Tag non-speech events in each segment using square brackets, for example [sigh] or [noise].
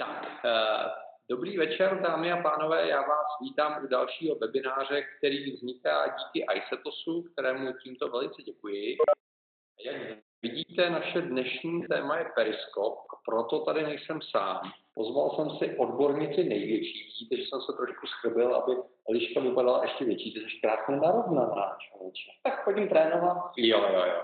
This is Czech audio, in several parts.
Tak, uh, dobrý večer, dámy a pánové, já vás vítám u dalšího webináře, který vzniká díky iSetosu, kterému tímto velice děkuji. Jak vidíte, naše dnešní téma je periskop, a proto tady nejsem sám. Pozval jsem si odbornici největší, vidíte, že jsem se trošku schrbil, aby Eliška vypadala ještě větší, ty jsi krásně narovnaná, člověče. Tak chodím trénovat. Jo, jo, jo.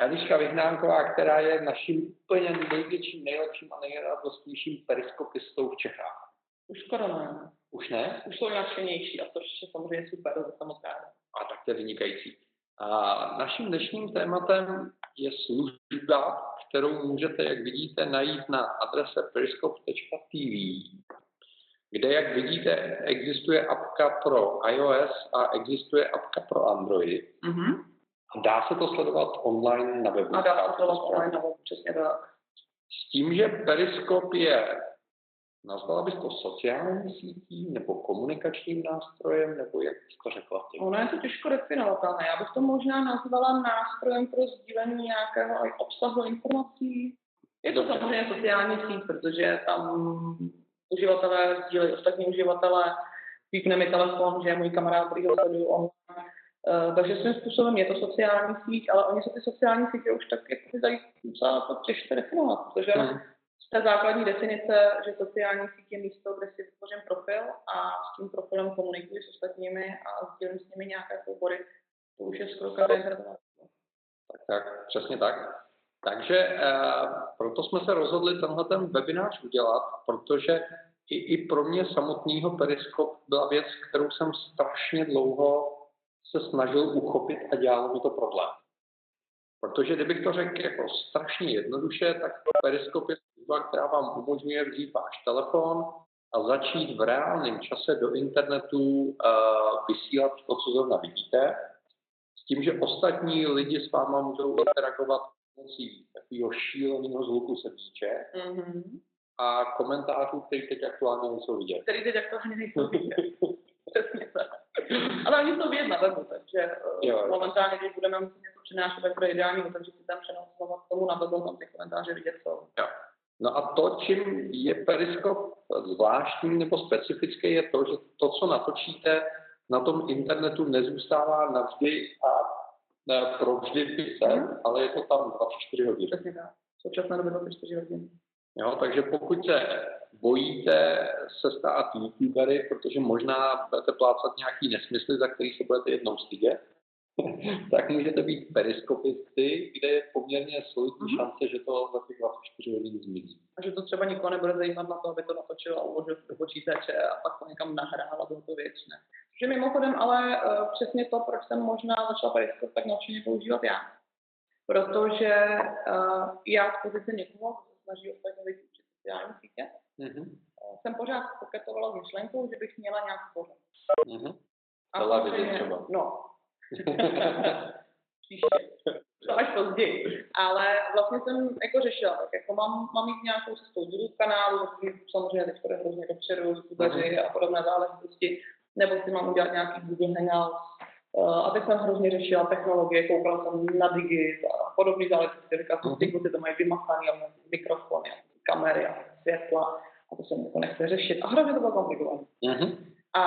Eliška Vyhnánková, která je naším úplně největším, nejlepším a nejradostnějším periskopistou v Čechách. Už skoro ne. Už ne? Už jsou nadšenější a to je samozřejmě super, to jsem. A tak to je vynikající. A naším dnešním tématem je služba, kterou můžete, jak vidíte, najít na adrese periscope.tv, kde, jak vidíte, existuje apka pro iOS a existuje apka pro Android. Mm-hmm. Dá se to sledovat online na webu. A dá se to sledovat online na webu, přesně tak. S tím, že Periskop je, nazvala bys to sociální sítí, nebo komunikačním nástrojem, nebo jak bys to řekla? Ty? Ono je to těžko definovatelné. Já bych to možná nazvala nástrojem pro sdílení nějakého obsahu informací. Je to Dobře. samozřejmě sociální síť, protože tam uživatelé sdílejí ostatní uživatelé, pípne mi telefon, že je můj kamarád, který ho sleduju takže svým způsobem je to sociální síť, ale oni se ty sociální sítě už tak jako dají docela jako těžko definovat, protože Hmm. z té základní definice, že sociální síť je místo, kde si vytvořím profil a s tím profilem komunikuji s ostatními a sdílím s nimi nějaké soubory, to už je skoro. Tak, tak, přesně tak. Takže e, proto jsme se rozhodli tenhle ten webinář udělat, protože i, i pro mě samotného Periskop byla věc, kterou jsem strašně dlouho se snažil uchopit a dělalo mi to problém. Protože kdybych to řekl jako strašně jednoduše, tak Periskop je služba, která vám umožňuje vzít váš telefon a začít v reálném čase do internetu uh, vysílat to, co zrovna vidíte, s tím, že ostatní lidi s váma můžou interagovat pomocí takového šíleného zvuku sedíče Mm-hmm. a komentářů, který teď aktuálně nejsou vidět. Který teď aktuálně nejsou vidět. [laughs] Přesně tak. Ale oni jsou vidět na webu, takže eh, Jo, jo. momentálně, když budeme muset něco přinášet, tak bude ideální, takže si tam přenosovat k tomu na webu, tam ty komentáře vidět jsou. Jo. No a to, čím je periskop zvláštní nebo specifický, je to, že to, co natočíte na tom internetu, nezůstává navždy a ne, provždy vysel, Mhm. ale je to tam 24 hodin. Přesně tak. V současné době 24 hodin. Jo, takže pokud se bojíte se stát youtubery, protože možná budete plácat nějaký nesmysly, za který se budete jednou stydět, [laughs] tak můžete být periskopisty, kde je poměrně solidní Mhm. šance, že to za těch 24 hodin zmizí. A že to třeba nikoho nebude zajímat na to, aby to natočil a uložil do počítače a pak to někam nahrál a bylo to věčné. Že mimochodem ale uh, přesně to, proč jsem možná začala Periscope tak nadšeně používat já. Protože uh, já z pozice někoho, snaží ostatně vyučit sociální sítě, Mhm. uh, jsem pořád koketovala s myšlenkou, že bych měla nějaký pořad. Mhm. A Televizi samozřejmě- třeba. No. [laughs] Příště. To až později. Ale vlastně jsem jako řešila, tak jako mám, mám jít nějakou cestou YouTube kanálu, samozřejmě teď bude hrozně dopředu, youtubeři a podobné záležitosti, nebo si mám udělat nějaký Google Hangouts. Uh, a teď jsem hrozně řešila technologie, koukala jsem na Digit a podobné záležitosti, říkala jsem, ty kluci to mají vymachaný, a mikrofony, kamery a světla, a to jsem jako nechce řešit. A hrozně to bylo komplikované. Mhm. A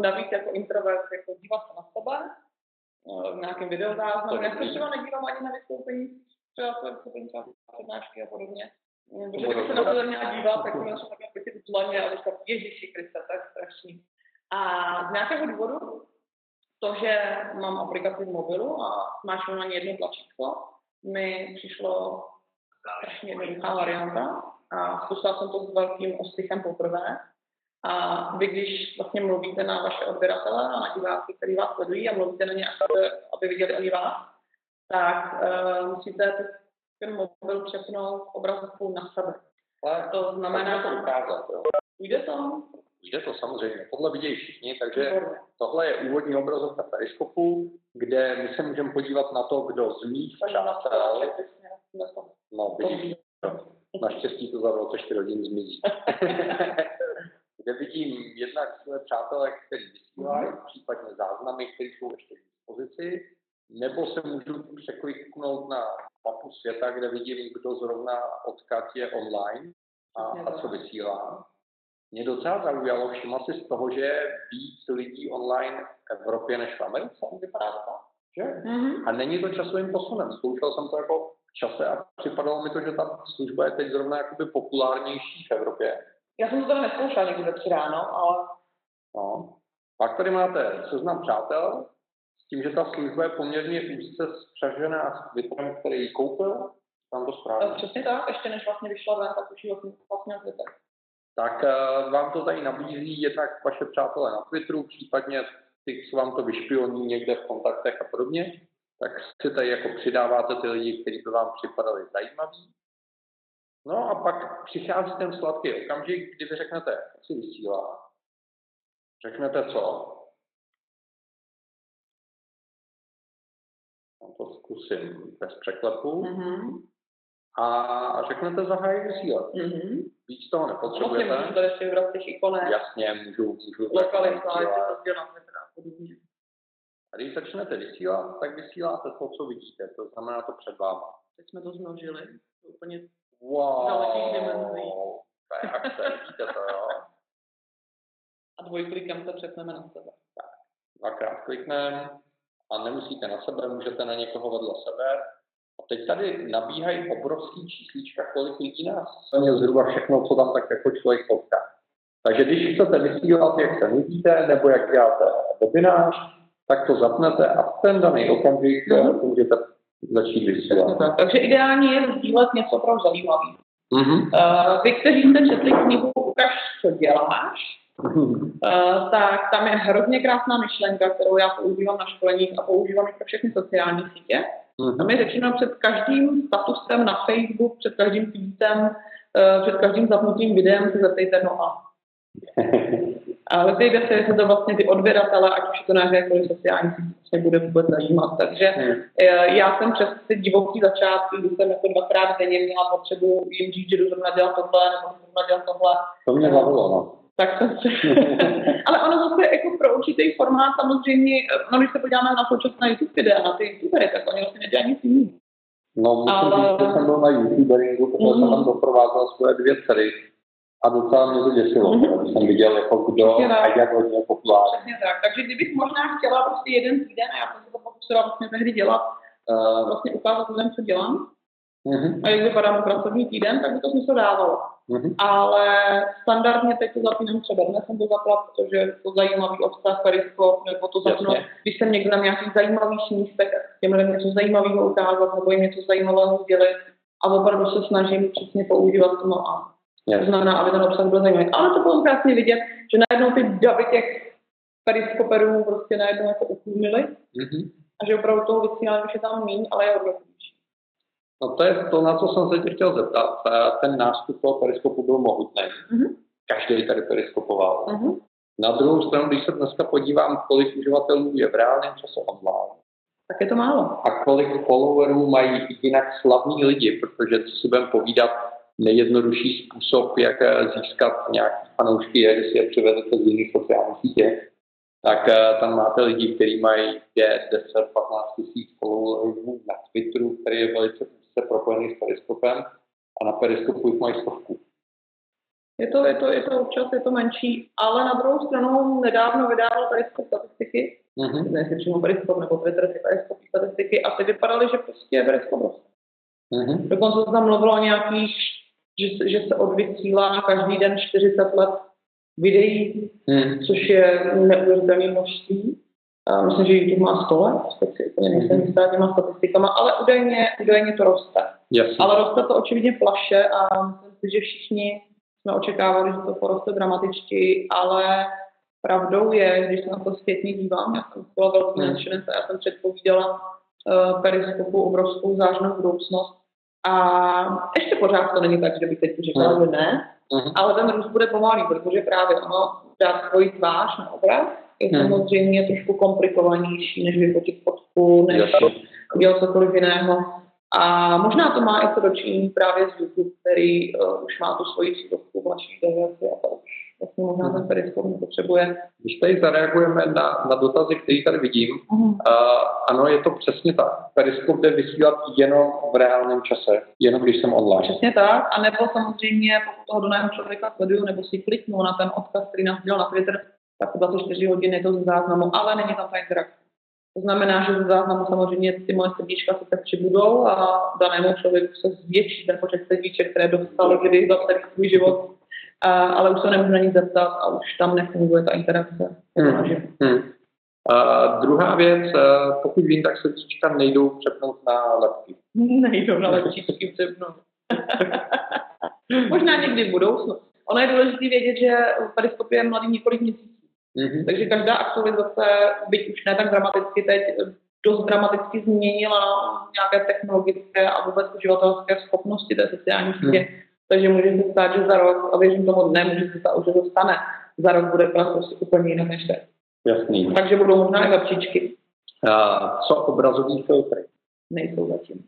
navíc jako introvert, jako dívat se na sebe, eh, v nějakém To videozáznamu. Já se třeba nedívám ani na vystoupení, třeba to vystoupení třeba přednášky a podobně. Eh, Protože To když se na to měla dívat, tak mi začala takhle pětit v dlaně a říkat, Ježíši Kriste, to je strašný. A z nějakého důvodu, to, že mám aplikaci v mobilu a smáčknu na ní jedno tlačítko, mi přišlo strašně jednoduchá varianta a zkusila jsem to s velkým ostrychem poprvé. A vy, když vlastně mluvíte na vaše odběratele a na diváky, který vás sledují a mluvíte na ně, aby, aby viděli oni vás, tak uh, musíte ten- mobil přepnout obrazovkou na sebe. Ale To znamená, to ukázat. Jo. Jde to? Jde to samozřejmě, tohle vidějí všichni, takže tohle je úvodní obrazovka periskopu, kde my se můžeme podívat na to, kdo z mých přátel, na to. no vidíš, naštěstí to za 24 hodin zmizí. kde vidím jednak své přátelé, kteří vysílají, případně záznamy, které jsou ještě k dispozici, nebo se můžu překliknout na mapu světa, kde vidím, kdo zrovna odkud je online a, a co vysílá. Mě docela zaujalo, všimla si z toho, že je víc lidí online v Evropě než v Americe, vypadá to že? Mm-hmm. A není to časovým posunem. Zkoušel jsem to jako v čase a připadalo mi to, že ta služba je teď zrovna jakoby populárnější v Evropě. Já jsem to teda neskoušela někdy ve ráno, ale... No. Pak tady máte seznam přátel, s tím, že ta služba je poměrně úzce spřažená s Twitterem, který ji koupil, tam to správně. Přesně tak, ještě než vlastně vyšla ven, tak už ji vlastně, vlastně Twitter. Tak uh, vám to tady nabízí jednak vaše přátelé na Twitteru, případně ty, co vám to vyšpioní někde v kontaktech a podobně, tak si tady jako přidáváte ty lidi, kteří by vám připadali zajímaví. No a pak přichází ten sladký okamžik, kdy vy řeknete, si vysílá. Řeknete co? Já to zkusím bez překlepu. Mm-hmm. A řeknete zahájit vysílat. Mm-hmm. Víc toho nepotřebujete. Vlastně můžu tady ještě vybrat těch ikonek. Jasně, můžu, můžu. Lokalizace, to na Twitter a podobně. A když začnete vysílat, tak vysíláte to, co vidíte, to znamená to před váma. Teď jsme to zmnožili, to úplně wow, dalekých dimenzí. To je akce, vidíte to, jo? A dvojklikem se přepneme na sebe. Tak, dvakrát klikneme a nemusíte na sebe, můžete na někoho vedle sebe. Teď tady nabíhají obrovský číslička, kolik lidí nás je zhruba všechno, co tam tak jako člověk potká. Takže když chcete vysílat, jak se nudíte, nebo jak děláte webinář, tak to zapnete a v ten daný okamžik mm-hmm. můžete začít vysílat. Takže ideální je sdílet něco pro zajímavý. Mm-hmm. Uh, vy, kteří jste četli knihu Ukaž, co děláš, uh, tak tam je hrozně krásná myšlenka, kterou já používám na školeních a používám i pro všechny sociální sítě. Mm-hmm. Tam je řečeno před každým statusem na Facebook, před každým tweetem, uh, před každým zapnutím videem se zeptejte no a. [laughs] Ale zeptejte se, jestli to vlastně ty odběratele, ať už je to na jakékoliv sociální sítě, vlastně bude vůbec zajímat. Takže hmm. já jsem přes ty divoký začátky, kdy jsem jako dvakrát denně měla potřebu jim říct, že jdu zrovna dělat tohle, nebo zrovna dělat tohle. To mě bavilo, no. Tak jsem se... [laughs] Ale ono zase jako pro určitý formát samozřejmě, no když se podíváme na současné YouTube videa, na ty YouTubery, tak oni vlastně nedělají nic jiného. No, musím Ale... říct, že jsem byl na YouTuberingu, protože mm. jsem tam doprovázel svoje dvě dcery a docela mě to děsilo, mm-hmm. když jsem viděl, jako kdo a jak hodně populární. Přesně tak. Takže kdybych možná chtěla prostě jeden týden, a já jsem se to pokusila vlastně tehdy dělat, uh, vlastně ukázat lidem, co dělám, mm-hmm. a jak vypadá můj pracovní týden, tak by to smysl dávalo. Mm-hmm. Ale standardně teď to zapínám třeba dnes jsem to zapla, protože to zajímavý obsah, periskop, nebo to zapnu, když jsem někdo na nějakých zajímavých místech, těm lidem něco zajímavého ukázat, nebo jim něco zajímavého sdělit, a opravdu se snažím přesně používat to no a to znamená, aby ten obsah byl zajímavý. Ale to bylo krásně vidět, že najednou ty davy těch periskoperů prostě najednou jako utlumily mm-hmm. a že opravdu toho vysílání už je tam méně, ale je hodnotější. No to je to, na co jsem se tě chtěl zeptat. Ten nástup toho periskopu byl mohutný. Mm-hmm. Každý tady periskopoval. Mm-hmm. Na druhou stranu, když se dneska podívám, kolik uživatelů je v reálném čase online, tak je to málo. A kolik followerů mají jinak slavní lidi, protože co si budeme povídat, nejjednodušší způsob, jak eh, získat nějaké fanoušky, je, když si je přivedete z jiných sociálních sítě, tak uh, tam máte lidi, kteří mají 5, 10, 15 tisíc followerů na Twitteru, který je velice se propojený s Periskopem a na Periskopu jich mají stovku. Je to, je, to, je to občas, je to menší, ale na druhou stranu nedávno vydával Periskop statistiky, mm-hmm. ne si přímo Periskop nebo Twitter, ty Periskop statistiky a ty vypadaly, že prostě je Periskop roste. Mm-hmm. Dokonce se tam mluvilo o nějakých že, že se odvysílá každý den 40 let videí, hmm. což je neuvěřitelné množství. Myslím, že YouTube má 100 let, tak úplně nejsem hmm. jistá těma statistikama, ale údajně, údajně to roste. Jasně. Ale roste to očividně plaše a myslím si, že všichni jsme očekávali, že to poroste dramatičtěji, ale pravdou je, když se na to zpětně dívám, já jsem byla velký hmm. nadšenec a já jsem předpovídala uh, periskopu obrovskou zážnou budoucnost, a ještě pořád to není tak, že bych teď řekla, mm. že ne, mm. ale ten růst bude pomalý, protože právě ono dát svoji tvář na obraz je mm. samozřejmě trošku komplikovanější, než vyfotit fotku, než udělat cokoliv jiného. A možná to má i co dočinění právě s YouTube, který uh, už má tu svoji cílovku v naší generaci a to už vlastně možná ten periskop nepotřebuje. Když tady zareagujeme na, na dotazy, které tady vidím, uh, ano, je to přesně tak. Periskop jde vysílat jenom v reálném čase, jenom když jsem online. Přesně tak, a nebo samozřejmě, pokud toho daného člověka sleduju, nebo si kliknu na ten odkaz, který nás dělal na Twitter, tak 24 hodin je to z záznamu, ale není tam ta interakce. To znamená, že z záznamu samozřejmě ty moje srdíčka se tak přibudou a danému člověku se zvětší ten počet srdíček, které dostal kdy za celý svůj život, a, ale už se nemůžu na nic zeptat a už tam nefunguje ta interakce. Hmm. Hmm. A druhá věc, pokud vím, tak srdíčka nejdou přepnout na lepky. Nejdou na lepčičky přepnout. [laughs] Možná někdy v budoucnu. Ono je důležité vědět, že periskop je mladý několik měsíců. Mm-hmm. Takže každá aktualizace, byť už ne tak dramaticky teď, dost dramaticky změnila nějaké technologické a vůbec uživatelské schopnosti té sociální sítě. Mm. Takže může se stát, že za rok, a věřím tomu dne, může se stát, že to stane, za rok bude prostě úplně jiné než teď. Jasný. Takže budou možná i lepšičky. A co obrazový filtry? Nejsou zatím.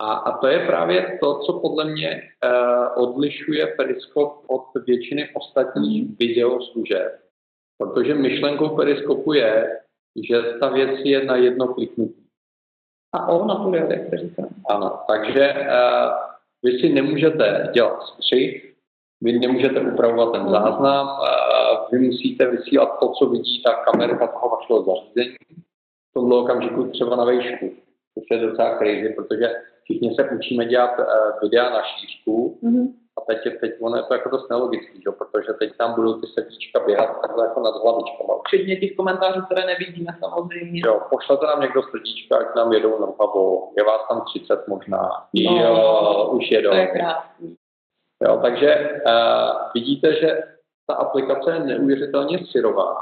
A, a to je právě to, co podle mě uh, odlišuje Periskop od většiny ostatních mm. videoslužeb Protože myšlenkou periskopu je, že ta věc je na jedno kliknutí. A on na půl jak se říká. Ano, takže uh, vy si nemůžete dělat střih, vy nemůžete upravovat ten záznam, uh, vy musíte vysílat to, co vidí ta kamerka toho vašeho zařízení v tomhle okamžiku třeba na vejšku. To je docela crazy, protože všichni se učíme dělat uh, videa na šířku, mm-hmm a teď, je, teď ono je to jako dost nelogický, že? protože teď tam budou ty srdíčka běhat takhle jako nad hlavičkama. Včetně těch komentářů, které nevidíme samozřejmě. Jo, pošlete nám někdo srdíčka, ať nám jedou na hlavu. Je vás tam 30 možná. No, jo, už jedou. To je krásný. Jo, takže uh, vidíte, že ta aplikace je neuvěřitelně syrová.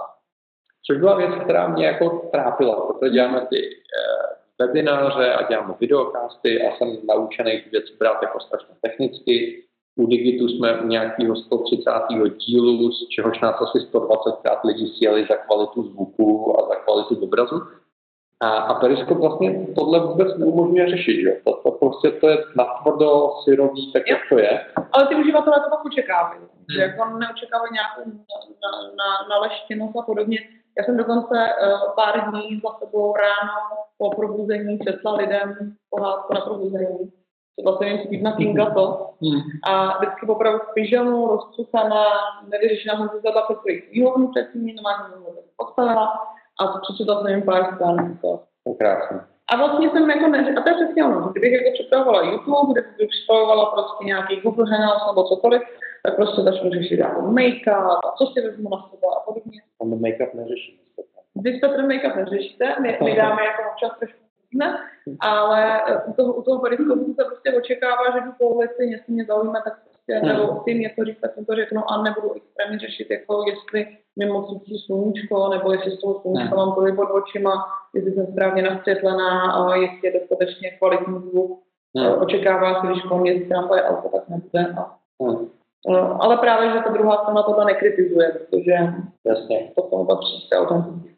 Což byla věc, která mě jako trápila, protože děláme ty uh, webináře a děláme videokásty a jsem naučený ty věci brát jako strašně technicky u Digitu jsme u nějakého 130. dílu, z čehož nás asi 120krát lidi sjeli za kvalitu zvuku a za kvalitu obrazu. A, a Periskop vlastně tohle vůbec neumožňuje řešit, že? To, to prostě to je natvrdo syrový, tak jak to je. Ale ty uživatelé to pak očekávají. Hmm. Že jako neočekávají nějakou na, na, na a podobně. Já jsem dokonce uh, pár dní za sebou ráno po probuzení četla lidem pohádku na probuzení vlastně jen týdna Kinga to. Hmm. A vždycky opravdu v pyžamu, rozcuchaná, nevyřešená jsem se zadala před svojí knihovnu předtím, normálně jsem to postavila a přečetla jsem jim pár stran. To. Krásně. A vlastně jsem jako neřekla, a to je přesně ono, kdybych jako připravovala YouTube, kde bych připravovala prostě nějaký Google Hangouts nebo cokoliv, tak prostě začnu řešit jako make-up a co si vezmu na sebe a podobně. A my make-up neřešíme. Vy s Petrem make-up neřešíte, my, my dáme jako občas trošku ne, ale u toho, u toho periskopu se prostě očekává, že jdu po ulici, jestli mě zaujíme, tak prostě, hmm. nebo chci něco říct, tak jsem to řeknu a nebudu extrémně řešit, jako jestli mimo svítí sluníčko, nebo jestli z toho sluníčka hmm. mám tolik pod očima, jestli jsem správně nastřetlená, a jestli je dostatečně kvalitní zvuk. Hmm. Očekává se, když mě tramvaje auto, tak nebude. A, hmm. No, ale právě, že ta druhá strana to nekritizuje, protože Jasně. to tomu patří k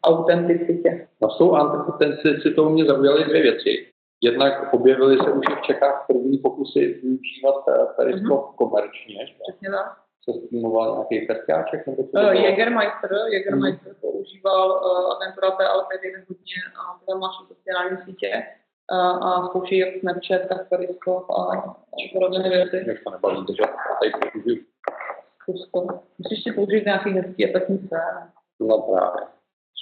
autenticitě. No s tou autenticitou mě zaujaly dvě věci. Jednak objevily se už v Čechách první pokusy využívat eh, periskop mm-hmm. komerčně. Přesně tak. Se streamoval nějaký peskáček? Nebo co uh, Jägermeister, Jägermeister mm. používal uh, agentura TLP hodně a uh, mladší sociální sítě a zkouší jak Snapchat, tak Periscope a podobné věci. Mě to nebaví, takže tady použiju. Zkus to. Musíš si použít nějaký hezký efektní scén. No právě.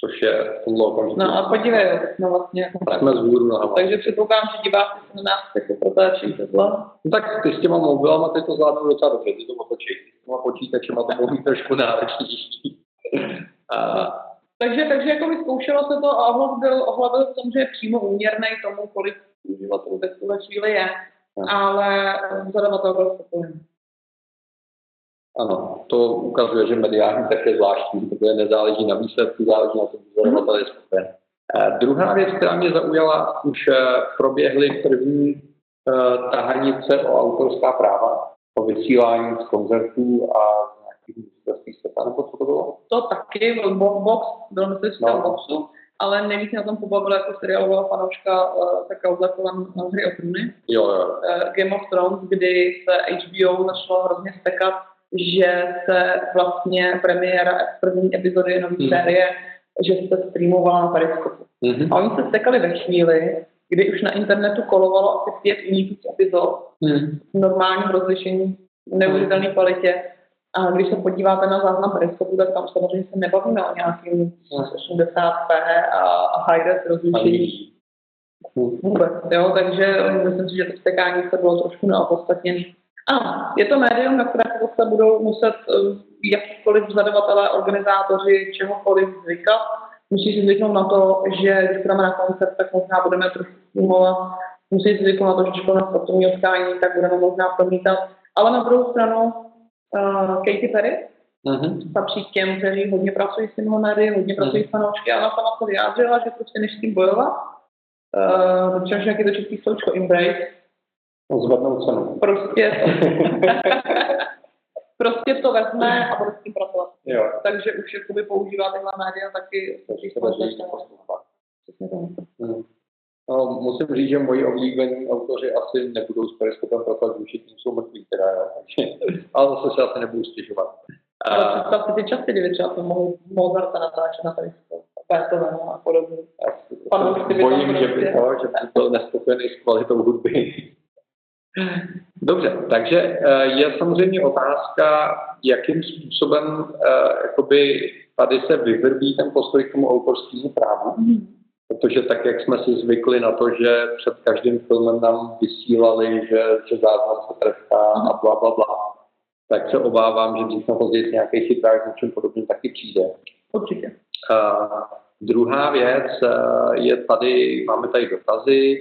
Což je tomhle okamžiku. No a podívej, jsme vlastně jako jsme z hůru nohama. Takže předpokládám, že diváci se na nás jako protáčí tohle. No tak ty s těma mobilama ty to zvládnou docela dobře, ty to otočí. S těma počítačema to bylo trošku náročnější. [laughs] Takže, takže jako vyzkoušelo se to a ohled byl, ohled byl samozřejmě přímo úměrný tomu, kolik uživatelů ve tuhle chvíli je, ale zadavatel byl spokojený. Ano, to ukazuje, že mediální tak je zvláštní, protože nezáleží na výsledku, záleží na tom, že zadavatel je spokojený. Eh, druhá věc, která mě zaujala, už eh, proběhly první eh, tahanice o autorská práva, o vysílání z koncertů a nebo co to bylo? To taky, byl box, byl mistrovství no. boxu, ale nejvíc na tom pobavila jako seriálová fanouška uh, ta kauza kolem hry o trůny. Jo, jo. Uh, Game of Thrones, kdy se HBO začalo hrozně stekat že se vlastně premiéra první epizody nové hmm. série, že se streamovala na Periskopu. Hmm. A oni se stekali ve chvíli, kdy už na internetu kolovalo asi pět jiných epizod hmm. v normálním rozlišení, neuvěřitelné kvalitě. A když se podíváte na záznam periskopu, tak tam samozřejmě se nebavíme o nějakým 80p a, a high-res rozlišení. Vůbec, jo, takže myslím si, že to vztekání se bylo trošku neopodstatněné. Ano, je to médium, na které se budou muset eh, jakýkoliv zadavatelé, organizátoři, čehokoliv zvykat. Musí si zvyknout na to, že když budeme na koncert, tak možná budeme trošku filmovat. Musí si zvyknout na to, že když na sportovní utkání, tak budeme možná promítat. Ale na druhou stranu uh, Katy Perry uh-huh. patří k těm, kteří hodně pracují s médii, hodně pracují s fanoušky. Ona sama se vyjádřila, že prostě než s tím bojovat, uh, protože nějaký to český sločko Embrace, Zvednou cenu. Prostě [laughs] prostě to vezme a bude s tím pracovat. Jo. Takže už jakoby používá tyhle média taky Přesně hmm. No, musím říct, že moji oblíbení autoři asi nebudou s periskopem pracovat, už tím jsou mrtví, teda, takže, ale zase se asi nebudu stěžovat. Ale představ si ty časy, kdyby třeba to mohl Mozarta natáčet na periskop, Beethoven a podobně. Bojím, že by, to, že by byl nespokojený s kvalitou hudby. Dobře, takže eh, je samozřejmě otázka, jakým způsobem eh, jakoby tady se vyvrbí ten postoj k tomu autorskému právu. Mm. Protože tak, jak jsme si zvykli na to, že před každým filmem nám vysílali, že, že záznam se trestá a bla, bla, bla, tak se obávám, že dřív na později nějaký chytrák něčím podobným taky přijde. Určitě. Uh, druhá věc uh, je tady, máme tady dotazy.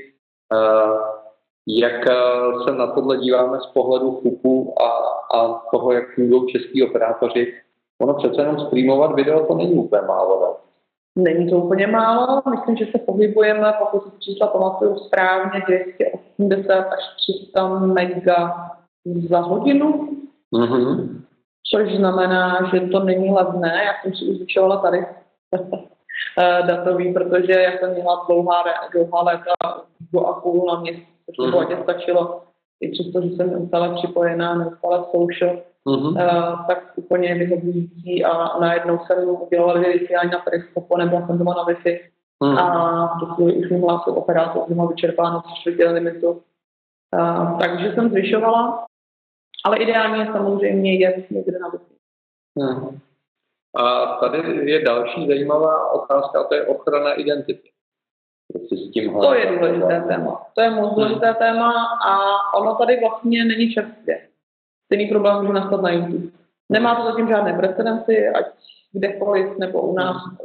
Uh, jak eh, se na tohle díváme z pohledu FUPu a, a toho, jak fungují český operátoři. Ono přece jenom streamovat video to není úplně málo, ne? Není to úplně málo, myslím, že se pohybujeme, pokud si čísla pamatuju správně, 280 až 300 mega za hodinu, mm-hmm. což znamená, že to není levné, já jsem si už zvyšovala tady [laughs] eh, datový, protože já jsem měla dlouhá, dlouhá léta do a půl na měsíc což mm-hmm. stačilo, i přesto, že jsem neustále připojená, neustále social, mm-hmm. uh, tak úplně vyhovující a najednou jsem udělala vysílání na periskopu, nebo jsem doma na Wi-Fi mm-hmm. a v tu chvíli už mi hlásil operátor, že má vyčerpáno tři čtvrtě limitu. Uh, takže jsem zvyšovala, ale ideálně samozřejmě je někde na Wi-Fi. Mm-hmm. A tady je další zajímavá otázka, a to je ochrana identity to je důležité téma. To je moc důležité hmm. téma a ono tady vlastně není čerstvě. Stejný problém může nastat na YouTube. Nemá to zatím žádné precedenci, ať kdekoliv nebo u nás, hmm.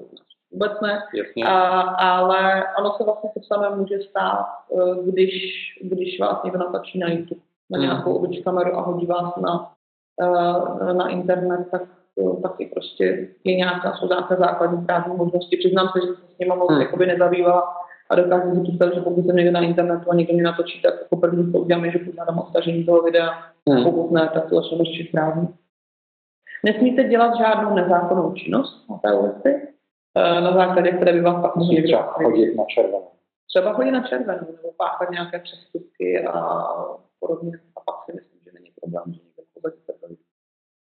vůbec ne. A, ale ono se vlastně to samé může stát, eh, když, když vás někdo natačí na YouTube, na hmm. nějakou obyč kameru a hodí vás na, eh, na internet, tak taky prostě je nějaká, jsou nějaké základní právní možnosti. Přiznám se, že jsem s nimi moc hmm. nezabývala, a dokážu si představit, že pokud jsem někde na internetu a někdo mě natočí, tak jako první to uděláme, že požádám o stažení toho videa, hmm. pokud ne, tak to začnu řešit právně. Nesmíte dělat žádnou nezákonnou činnost na té ulici, eh, na základě které by vás pak mohli třeba chodit na červenou. Třeba chodit na červenou, nebo páchat nějaké přestupky a podobně. A pak si myslím, že není problém, že někdo to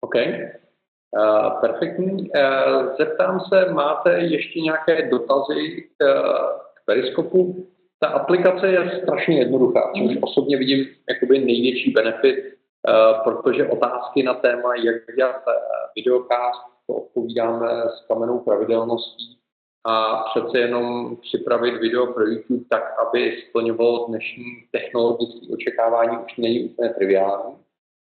OK. Uh, perfektní. Uh, zeptám se, máte ještě nějaké dotazy k Periskopu. Ta aplikace je strašně jednoduchá, což osobně vidím jakoby největší benefit, protože otázky na téma, jak dělat eh, videokast, to odpovídáme s kamenou pravidelností. A přece jenom připravit video pro YouTube tak, aby splňovalo dnešní technologické očekávání, už není úplně triviální,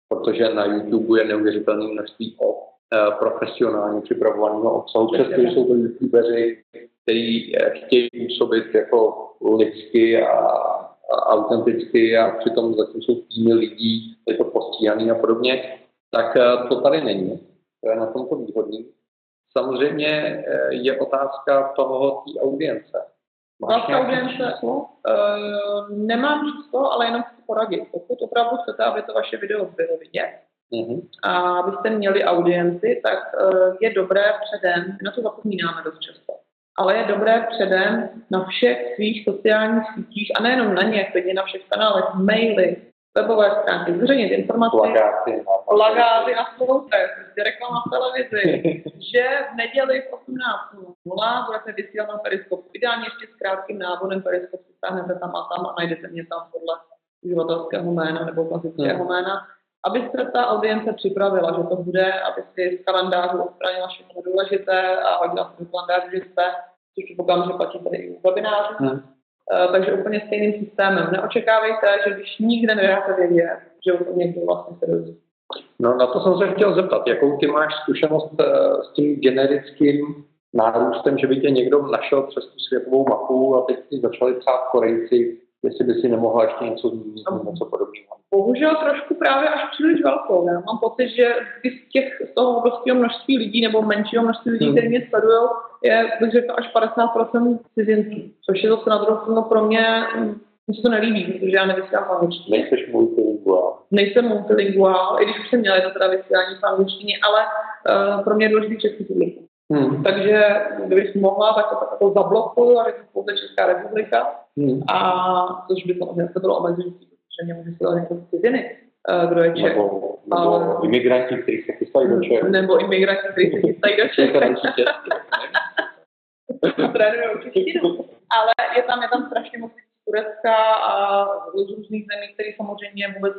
protože na YouTube je neuvěřitelné množství o eh, profesionálně připravovaného obsahu, přestože jsou to youtubeři, eh, chtějí působit jako lidsky a autenticky a přitom zatím jsou týmy lidí, je to postříhaný a podobně, tak eh, to tady není. To je na tomto výhodný. Samozřejmě eh, je otázka toho té audience. Máš audience? Uh, nemám číslo, ale jenom chci poradit. Pokud opravdu chcete, aby to vaše video bylo vidět, uh-huh. a abyste měli audienci, tak uh, je dobré předem, na to zapomínáme dost často, ale je dobré předem na všech svých sociálních sítích, a nejenom na ně, klidně na všech kanálech, maily, webové stránky, zveřejnit informace, Plagáty plagáty na spolupráci, prostě reklama v televizi, [laughs] že v neděli v 18.00 budete vysílat na Periskopu. Ideálně ještě s krátkým návodem Periskop si stáhnete tam a tam a najdete mě tam podle uživatelského jména nebo klasického jména, aby se ta audience připravila, že to bude, aby si z kalendářů odstranila všechno důležité a hodila si do kalendáře, že jste, což předpokládám, že platí tady i u webinářů. Hmm. Eh, takže úplně stejným systémem. Neočekávejte, že když nikde nedáte vědět, že už to někdo vlastně se dozví. No na to jsem se chtěl zeptat, jakou ty máš zkušenost eh, s tím generickým nárůstem, že by tě někdo našel přes tu světovou mapu a teď si začali psát Korejci, jestli by si nemohla ještě něco zmínit, něco podobného. Bohužel trošku právě až příliš velkou. Já mám pocit, že z, těch, z toho obrovského množství lidí nebo menšího množství lidí, Hmm. kteří mě sledují, je, bych řekl, až 50% cizinců. Což je zase na druhou stranu pro mě, mi se to nelíbí, protože já nevysílám v angličtině. Nejseš multilinguál. Nejsem multilinguál, i když už jsem měla jedno teda vysílání v angličtině, ale uh, pro mě je důležitý český publikum. Hmm. Takže kdybych mohla, tak to tak jako zablokuju a řeknu pouze Česká republika. Hmm. A což by samozřejmě se bylo omezující, protože mě může se jako z ciziny, eh, kdo je Čech. Nebo, nebo Ale- imigranti, kteří se chystají do Čech. Nebo imigranti, kteří se chystají do Čech. Trénujou češtinu. Ale je tam, je tam strašně moc Turecka a z různých zemí, které samozřejmě vůbec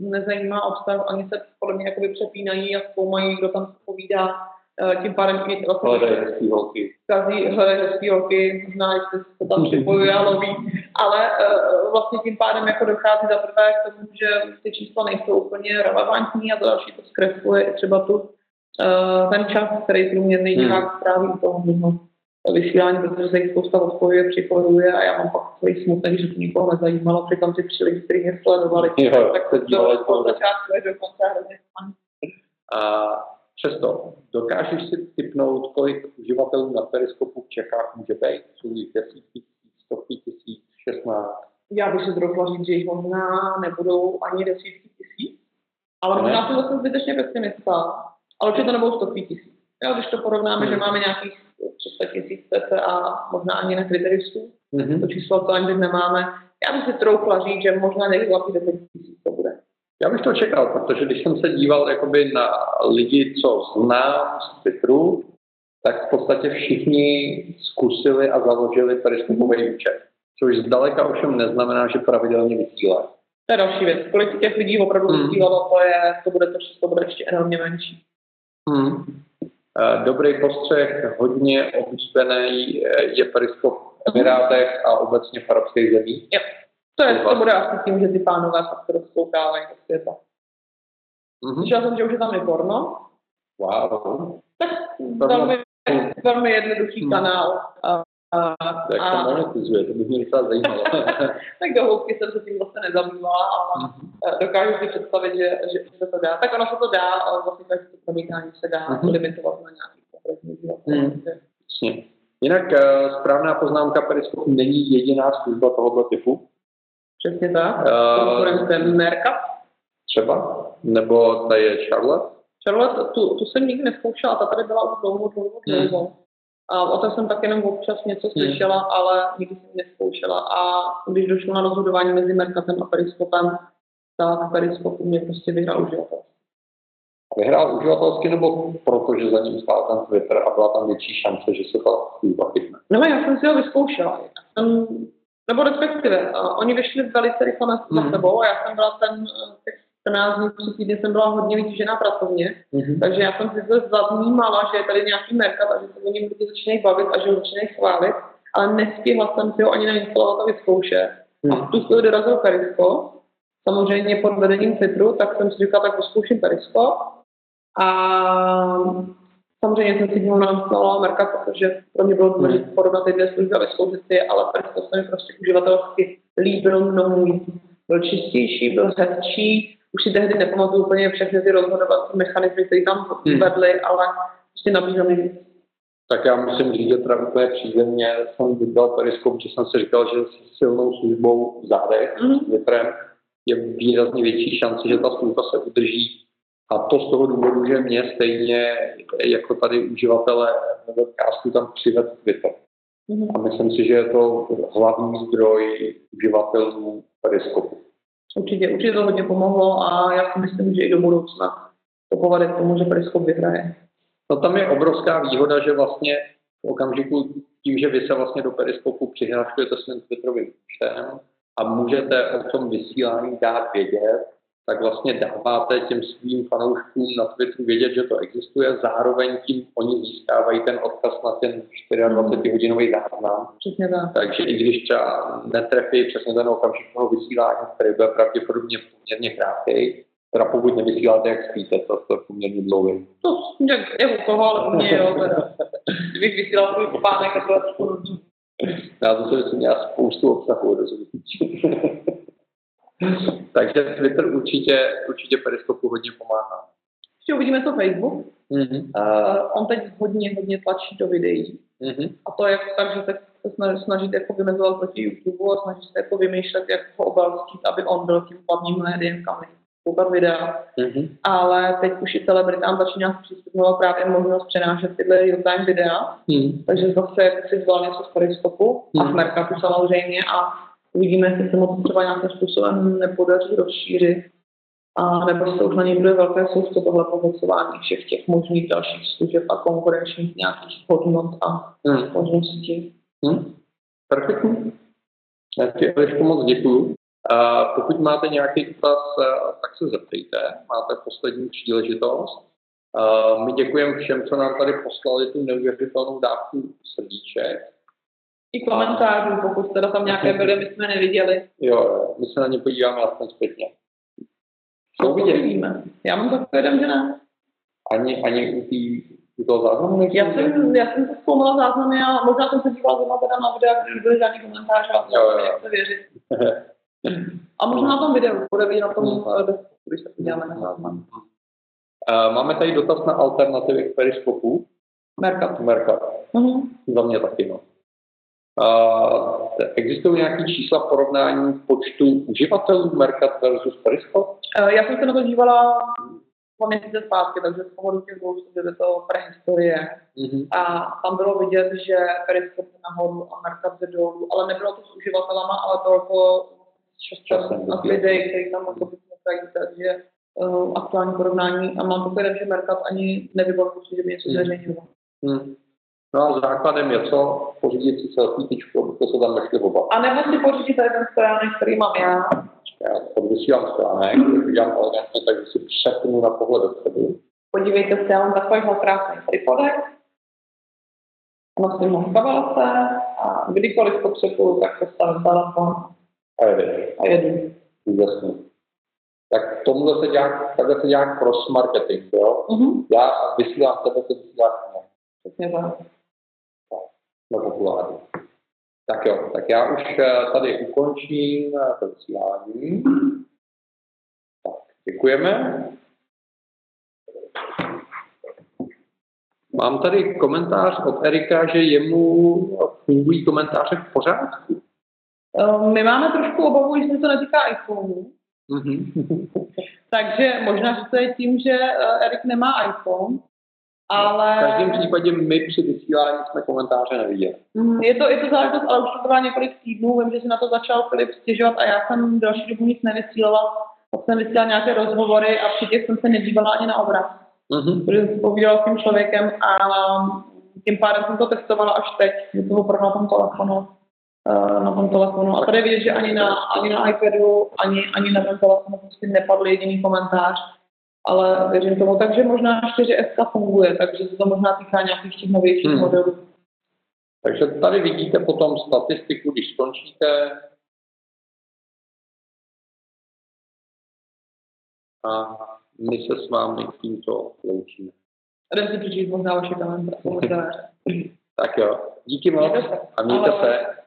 nezajímá obsah, ani se podle mě přepínají a zkoumají, kdo tam povídá. Eh, Tím pádem i vlastně to hezký holky. kazí, hledají hezký holky, možná jestli se tam připojuje a loví, ale uh, vlastně tím pádem jako dochází za prvé k tomu, že ty čísla nejsou úplně relevantní a za další to zkresluje i třeba tu, uh, ten čas, který průměrný Hmm. divák stráví u toho mimo vysílání, protože se jich spousta odpovědí připojuje a já mám pak takový smutek, že to nikoho nezajímalo, přitom ty tři lidi, kteří mě sledovali, Jo, tak to dívali od to. začátku až do konce hrozně. A přesto, dokážeš si typnout, kolik uživatelů na Periskopu v Čechách může být? Jsou jich desítky tisíc, stovky tisíc, šestnáct? já bych si troufla říct, že jich možná nebudou ani desítky tisíc, ale možná jsem zase zbytečně pesimista, ale určitě to nebudou stovky tisíc. Jo, když to porovnáme, Hmm. že máme nějakých 300 tisíc a možná ani ne kriteristů, to Mhm. číslo to ani nemáme, já bych si troufla říct, že možná někdy vlastně 10 tisíc to. Já bych to čekal, protože když jsem se díval jakoby na lidi, co znám z Twitteru, tak v podstatě všichni zkusili a založili periskopový účet. Což zdaleka ovšem neznamená, že pravidelně vysílají. To je další věc. Kolik těch lidí opravdu Hmm. vysílalo, to, je, to bude to číslo bude ještě enormně menší. Hmm. Eh, Dobrý postřeh, hodně oblíbený eh, je periskop v Emirátech a obecně v arabských zemích. Jo. To, je, to bude asi tím, že ty pánové fakt rozkoukávají do světa. Mhm. Slyšela jsem, že už je tam i porno, Wow. Tak velmi, velmi jednoduchý Hmm. kanál. A, a, Jak a, to monetizuje, to by mě docela zajímalo. [laughs] tak do hloubky jsem se tím vlastně nezabývala, ale Mhm. eh, dokážu si představit, že, že se to dá. Tak ono se to dá, ale vlastně tak to promítání se dá Mhm. limitovat na nějaký konkrétní díl. Jasně. Jinak eh, správná poznámka, Periskop není jediná služba tohoto typu. Přesně tak. Konkurence Merka. Třeba? Nebo tady je Charlotte? Charlotte, tu, tu jsem nikdy neskoušela, ta tady byla už dlouho, dlouho, Hmm. dlouho. A o tom jsem tak jenom občas něco slyšela, ale nikdy jsem neskoušela. A když došlo na rozhodování mezi Mercatem a Periskopem, tak Periskop u mě prostě vyhrál uživatel. Vyhrál uživatelsky nebo protože za ním stál ten Twitter a byla tam větší šance, že se ta služba chytne? No já jsem si ho vyzkoušela. Já jsem, nebo respektive, uh, oni vyšli velice rychle na, Mhm. za sebou a já jsem byla ten, uh, těch 14 dní, 3 týdny jsem byla hodně vytížená pracovně, Mhm. takže já jsem si to zavnímala, že je tady nějaký merkat a že se o něm lidi začínají bavit a že ho začínají chválit, ale nestihla jsem si ho ani nainstalovat a vyzkoušet. A v tu chvíli dorazil Periskop, samozřejmě pod vedením Twitteru, tak jsem si říkala, tak vyzkouším Periskop. A samozřejmě jsem si díval nainstalovala Merkat, protože pro mě bylo důležité porovnat ty dvě služby a vyzkoušet si je, ale Periskop se mi prostě uživatelsky líbil mnohem víc. Byl čistější, byl hezčí, už si tehdy nepamatuju úplně všechny ty rozhodovací mechanismy, které tam Hmm. vedly, ale prostě nabízel mi víc. Tak já musím říct, že teda úplně příjemně jsem vybral Periskop, že jsem si říkal, že s silnou službou v zádech, s Twitterem, je výrazně větší šance, že ta služba se udrží. A to z toho důvodu, že mě stejně jako tady uživatele webcastu tam přived Twitter. Mhm. A myslím si, že je to hlavní zdroj uživatelů Periskopu. Určitě, určitě to hodně pomohlo a já si myslím, že i do budoucna to povede k tomu, že Periskop vyhraje. No tam je obrovská výhoda, že vlastně v okamžiku tím, že vy se vlastně do Periskopu přihláškujete svým Twitterovým účtem a můžete o tom vysílání dát vědět, tak vlastně dáváte těm svým fanouškům na Twitteru vědět, že to existuje, zároveň tím oni získávají ten odkaz na ten 24-hodinový záznam. Přesně tak. Takže i když třeba netrefí přesně ten okamžik toho vysílání, který bude pravděpodobně poměrně krátký, teda pokud nevysíláte, jak spíte, to, to je poměrně dlouhý. To je, je u koho, ale u mě jo. Teda. Kdybych vysílal svůj popánek, tak to je Já to jsem měl spoustu obsahu, rozumíš. Takže Twitter určitě, určitě Periskopu hodně pomáhá. Ještě uvidíme to Facebook. Mm-hmm. Uh, on teď hodně, hodně tlačí do videí. Mm-hmm. A to je tak, že se snaží, snažit jako vymezovat proti YouTube a snaží se jako vymýšlet, jak ho obalstít, aby on byl tím hlavním médiem, kam koukat videa. Mm-hmm. Ale teď už i celebritám začíná zpřístupňovat právě možnost přenášet tyhle real-time videa. Mm-hmm. Takže zase si vzal něco z Periskopu mm-hmm. a z Mercatu samozřejmě a Uvidíme, jestli se moc třeba nějakým způsobem nepodaří rozšířit, a nebo se už na něj bude velké sousto tohle pohlcování všech těch možných dalších služeb a konkurenčních nějakých hodnot a hmm. možností. Hmm. Perfektní. Já ti ještě moc děkuju. A pokud máte nějaký dotaz, tak se zeptejte. Máte poslední příležitost. A my děkujeme všem, co nám tady poslali tu neuvěřitelnou dávku srdíček i komentářů, pokud teda tam nějaké byly, my jsme neviděli. Jo, my se na ně podíváme aspoň zpětně. Co vidíme? Já mám jeden, že ne. Ani, ani u, tý, u toho záznamu? Já jsem, já jsem se zkoumala záznamy a možná jsem se dívala zrovna teda na videa, kde byly žádný komentáře a jo, jo. se věřit. [laughs] a možná na tom videu, bude vidět na tom, když se podíváme na záznam. Uh, máme tady dotaz na alternativy k periskopu. Merkat. Merkat. Uh-huh. Za mě taky, no. Uh, existují nějaké čísla porovnání počtu uživatelů Mercat versus Periscope? Uh, já jsem se na to dívala dva měsíce zpátky, takže z pohledu těch dvou je to prehistorie. Mm-hmm. A tam bylo vidět, že Periscope je nahoru a Mercat je dolů, ale nebylo to s uživatelama, ale to časem a videí, který tam jako vznikají, takže uh, aktuální porovnání a mám pocit, že Mercat ani nevybavuju že by něco mhm. zveřejňoval. Mm. No a základem je co? Pořídit si selfie tyčku, abyste se tam nešli oba. A nebo si pořídit ten stojánek, který mám já. Já odvysílám stojánek, když dělám elegantně, takže si přepnu na pohled dopředu. Podívejte se, já mám takovýhle krásný tripodek. Nosím ho v kabelce a kdykoliv potřebuju, tak postavím telefon. A jedu. A jedu. Úžasný. Tak tomuhle se dělá, takhle se dělá cross marketing, jo? Uh-huh. Já vysílám tebe, ty vysíláš mě. Přesně tak na populární. Tak jo, tak já už eh, tady ukončím eh, to vysílání. Tak, děkujeme. Mám tady komentář od Erika, že jemu fungují komentáře v pořádku. Eh, my máme trošku obavu, že se to netýká iPhone. Mm-hmm. [laughs] Takže možná, že to je tím, že Erik nemá iPhone, ale... V každém případě my při vysílání jsme komentáře neviděli. Mm, je to, je to záležitost, ale už to trvá několik týdnů, vím, že se na to začal Filip stěžovat a já jsem další dobu nic nevysílala. Pak jsem vysílala nějaké rozhovory a při těch jsem se nedívala ani na obraz. Mm-hmm. Protože jsem povídala s tím člověkem a tím pádem jsem to testovala až teď, že to opravdu na tom telefonu. Eh, na tom telefonu. A tady vidět, že ani na, ani na iPadu, ani, ani na tom telefonu prostě nepadl jediný komentář ale věřím tomu, takže možná 4S funguje, takže se to možná týká nějakých těch novějších hmm. modelů. Takže tady vidíte potom statistiku, když skončíte. A my se s vámi tímto loučíme. Jdem si přečíst možná vaše komentáře. [laughs] tak jo, díky moc a mějte se.